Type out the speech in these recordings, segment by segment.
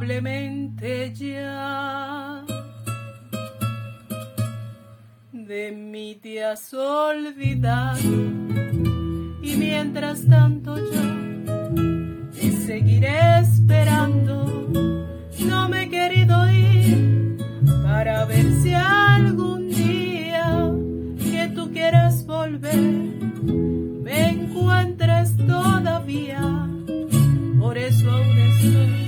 probablemente ya de mí te has olvidado y mientras tanto yo te seguiré esperando. No me he querido ir para ver si algún día que tú quieras volver me encuentres todavía. Por eso aún estoy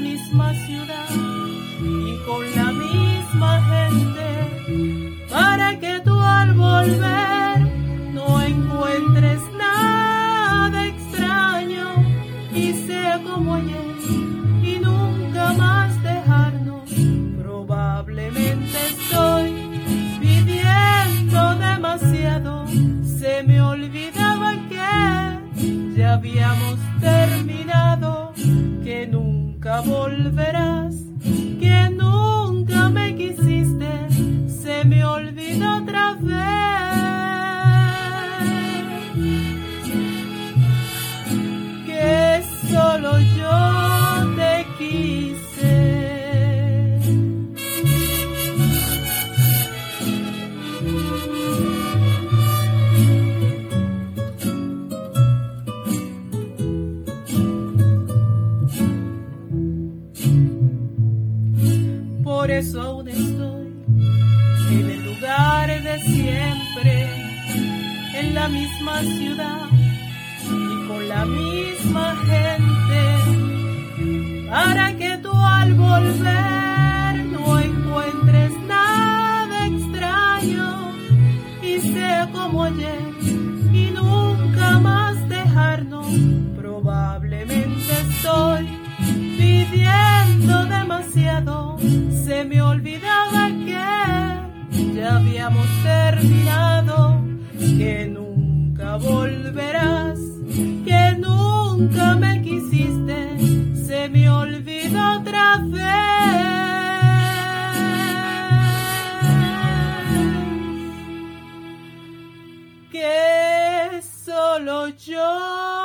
misma ciudad y con la misma gente, para que tú al volver no encuentres nada extraño y sea como ayer y nunca más dejarnos. Probablemente estoy viviendo demasiado, se me olvidaba que ya habíamos terminado, nunca eso aún estoy en el lugar de siempre, en la misma ciudad y con la misma gente, para que tú al volver no encuentres nada extraño y sea como ayer y nunca más dejarnos. Probablemente estoy pidiendo demasiado, se me olvidaba que ya habíamos terminado, que nunca volverás, que nunca me quisiste, se me olvidó otra vez, que solo yo